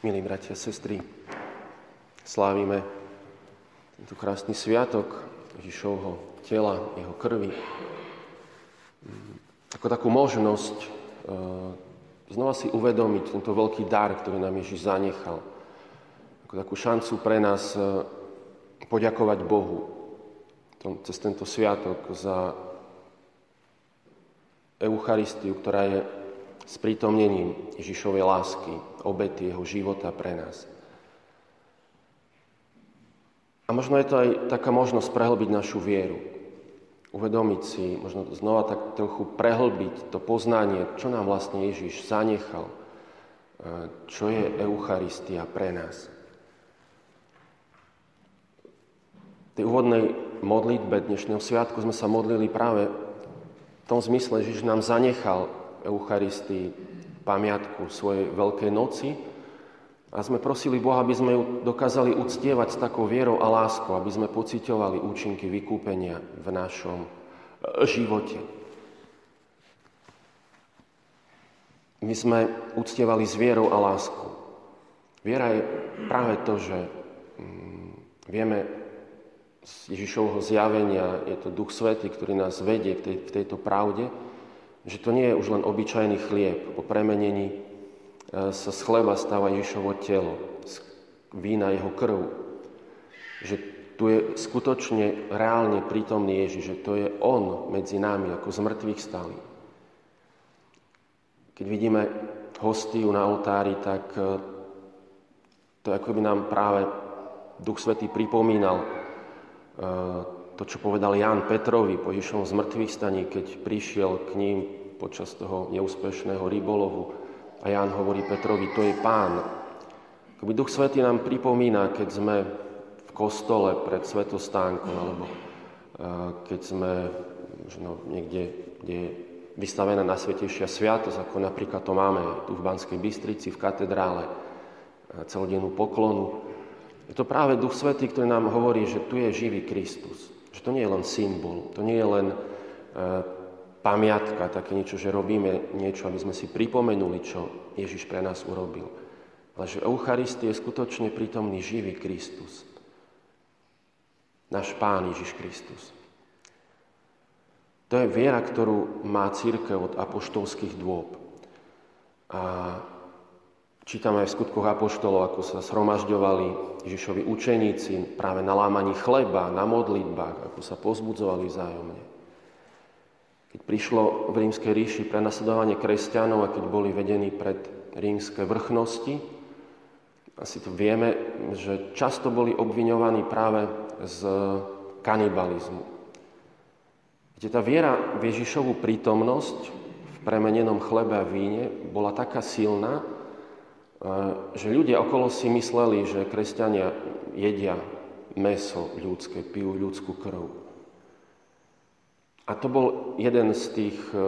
Milí bratia a sestry, slávime tento krásny sviatok Ježišovho tela, jeho krvi. Ako takú možnosť e, znova si uvedomiť tento veľký dar, ktorý nám Ježiš zanechal. Ako takú šancu pre nás e, poďakovať Bohu cez tento sviatok za Eucharistiu, ktorá je sprítomnením Ježišovej lásky, obety jeho života pre nás. A možno je to aj taká možnosť prehlbiť našu vieru. Uvedomiť si, možno znova tak trochu prehlbiť to poznanie, čo nám vlastne Ježiš zanechal, čo je Eucharistia pre nás. V tej úvodnej modlitbe dnešného sviatku sme sa modlili práve v tom zmysle, že Ježiš nám zanechal Eucharistii pamiatku svojej Veľkej noci a sme prosili Boha, aby sme ju dokázali uctievať s takou vierou a láskou, aby sme pocitovali účinky vykúpenia v našom e, živote. My sme uctievali s vierou a láskou. Viera je práve to, že mm, vieme z Ježišovho zjavenia, je to Duch Svety, ktorý nás vedie k tej, tejto pravde, že to nie je už len obyčajný chlieb. Po premenení e, sa z chleba stáva Ježišovo telo, z vína jeho krv. Že tu je skutočne reálne prítomný Ježiš, že to je On medzi nami, ako z mŕtvych stali. Keď vidíme hostiu na oltári, tak e, to ako by nám práve Duch Svetý pripomínal e, to, čo povedal Ján Petrovi po Ježišovom zmrtvých staní, keď prišiel k ním počas toho neúspešného rybolovu. A Ján hovorí Petrovi, to je pán. Akoby Duch Svetý nám pripomína, keď sme v kostole pred svetostánkom, alebo e, keď sme možno niekde, kde je vystavená na svetejšia sviatosť, ako napríklad to máme tu v Banskej Bystrici, v katedrále, e, celodennú poklonu. Je to práve Duch Svetý, ktorý nám hovorí, že tu je živý Kristus. Že to nie je len symbol, to nie je len e, pamiatka, také niečo, že robíme niečo, aby sme si pripomenuli, čo Ježiš pre nás urobil. Ale že Eucharistie je skutočne prítomný živý Kristus. Náš Pán Ježiš Kristus. To je viera, ktorú má církev od apoštolských dôb. A Čítame aj v skutkoch apoštolov, ako sa shromažďovali Ježišovi učeníci práve na lámaní chleba, na modlitbách, ako sa pozbudzovali vzájomne. Keď prišlo v rímskej ríši prenasledovanie kresťanov a keď boli vedení pred rímske vrchnosti, asi to vieme, že často boli obviňovaní práve z kanibalizmu. Kde tá viera v Ježišovú prítomnosť v premenenom chlebe a víne bola taká silná, že ľudia okolo si mysleli, že kresťania jedia meso ľudské, pijú ľudskú krv. A to bol jeden z tých e,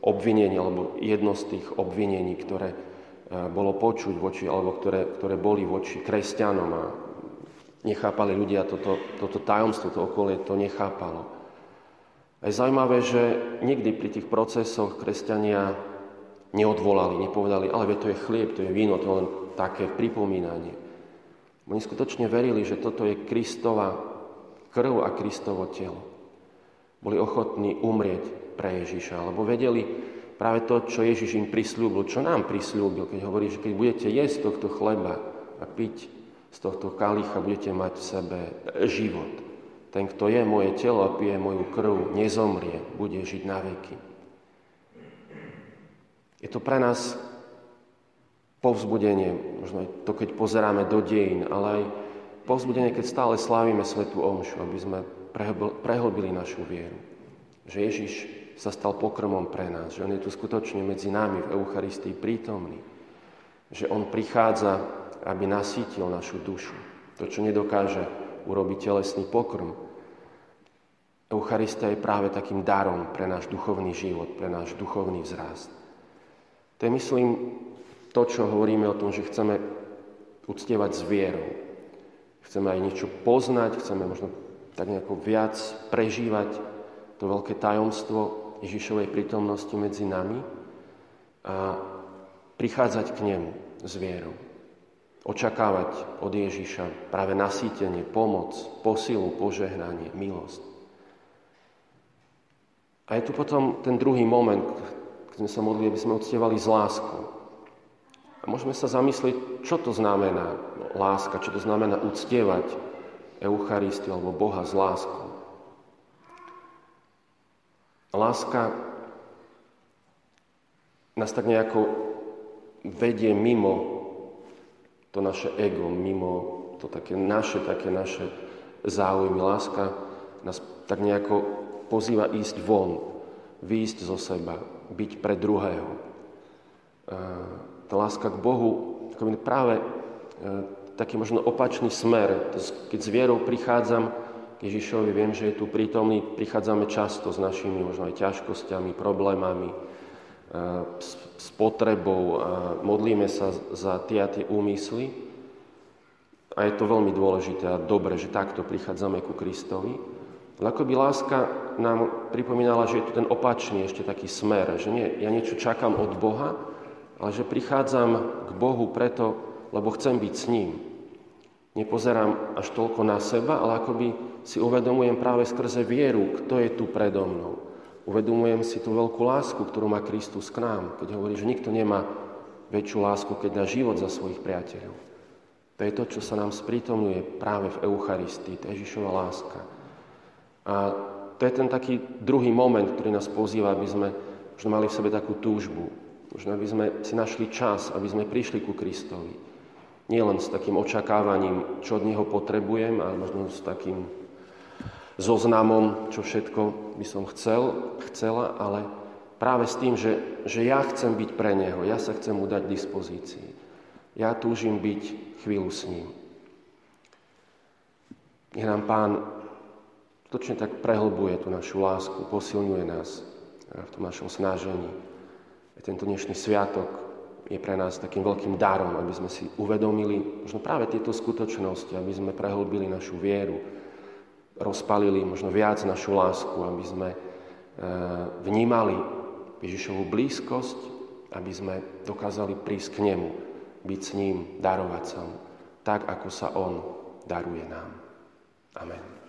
obvinení, alebo jedno z tých obvinení, ktoré e, bolo počuť voči, alebo ktoré, ktoré boli voči kresťanom a nechápali ľudia toto, toto tajomstvo, to okolie to nechápalo. A je zaujímavé, že nikdy pri tých procesoch kresťania neodvolali, nepovedali, ale to je chlieb, to je víno, to je len také pripomínanie. Oni skutočne verili, že toto je Kristova krv a Kristovo telo. Boli ochotní umrieť pre Ježiša, lebo vedeli práve to, čo Ježiš im prislúbil, čo nám prislúbil, keď hovorí, že keď budete jesť tohto chleba a piť z tohto kalicha, budete mať v sebe život. Ten, kto je moje telo a pije moju krv, nezomrie, bude žiť na veky. Je to pre nás povzbudenie, možno aj to, keď pozeráme do dejín, ale aj povzbudenie, keď stále slávime Svetú Omšu, aby sme prehlbili našu vieru. Že Ježiš sa stal pokrmom pre nás, že On je tu skutočne medzi nami v Eucharistii prítomný. Že On prichádza, aby nasítil našu dušu. To, čo nedokáže urobiť telesný pokrm. Eucharistia je práve takým darom pre náš duchovný život, pre náš duchovný vzrast. To je, myslím, to, čo hovoríme o tom, že chceme uctievať s vierou. Chceme aj niečo poznať, chceme možno tak nejako viac prežívať to veľké tajomstvo Ježišovej prítomnosti medzi nami a prichádzať k nemu s vierou. očakávať od Ježiša práve nasýtenie, pomoc, posilu, požehnanie, milosť. A je tu potom ten druhý moment, keď sme sa modlili, aby sme odstievali z láskou. A môžeme sa zamyslieť, čo to znamená láska, čo to znamená uctievať Eucharistiu alebo Boha z láskou. Láska nás tak nejako vedie mimo to naše ego, mimo to také naše, také naše záujmy. Láska nás tak nejako pozýva ísť von, výjsť zo seba, byť pre druhého. Tá láska k Bohu práve e, taký možno opačný smer. Keď s vierou prichádzam k Ježišovi, viem, že je tu prítomný, prichádzame často s našimi možno aj ťažkosťami, problémami, s potrebou a modlíme sa za tie a tie úmysly. A je to veľmi dôležité a dobre, že takto prichádzame ku Kristovi. Ale ako by láska nám pripomínala, že je tu ten opačný ešte taký smer, že nie, ja niečo čakám od Boha, ale že prichádzam k Bohu preto, lebo chcem byť s ním. Nepozerám až toľko na seba, ale akoby si uvedomujem práve skrze vieru, kto je tu predo mnou. Uvedomujem si tú veľkú lásku, ktorú má Kristus k nám, keď hovorí, že nikto nemá väčšiu lásku, keď dá život za svojich priateľov. To je to, čo sa nám sprítomňuje práve v Eucharistii, Ježišova láska. A to je ten taký druhý moment, ktorý nás pozýva, aby sme možno mali v sebe takú túžbu. Možno aby sme si našli čas, aby sme prišli ku Kristovi. Nie len s takým očakávaním, čo od Neho potrebujem, ale možno s takým zoznamom, čo všetko by som chcel, chcela, ale práve s tým, že, že ja chcem byť pre Neho, ja sa chcem mu dať dispozícii. Ja túžim byť chvíľu s ním. Nech nám Pán točne tak prehlbuje tú našu lásku, posilňuje nás v tom našom snažení. Tento dnešný sviatok je pre nás takým veľkým darom, aby sme si uvedomili možno práve tieto skutočnosti, aby sme prehlbili našu vieru, rozpalili možno viac našu lásku, aby sme e, vnímali Ježišovu blízkosť, aby sme dokázali prísť k Nemu, byť s ním, darovať sa mu, tak ako sa On daruje nám. Amen.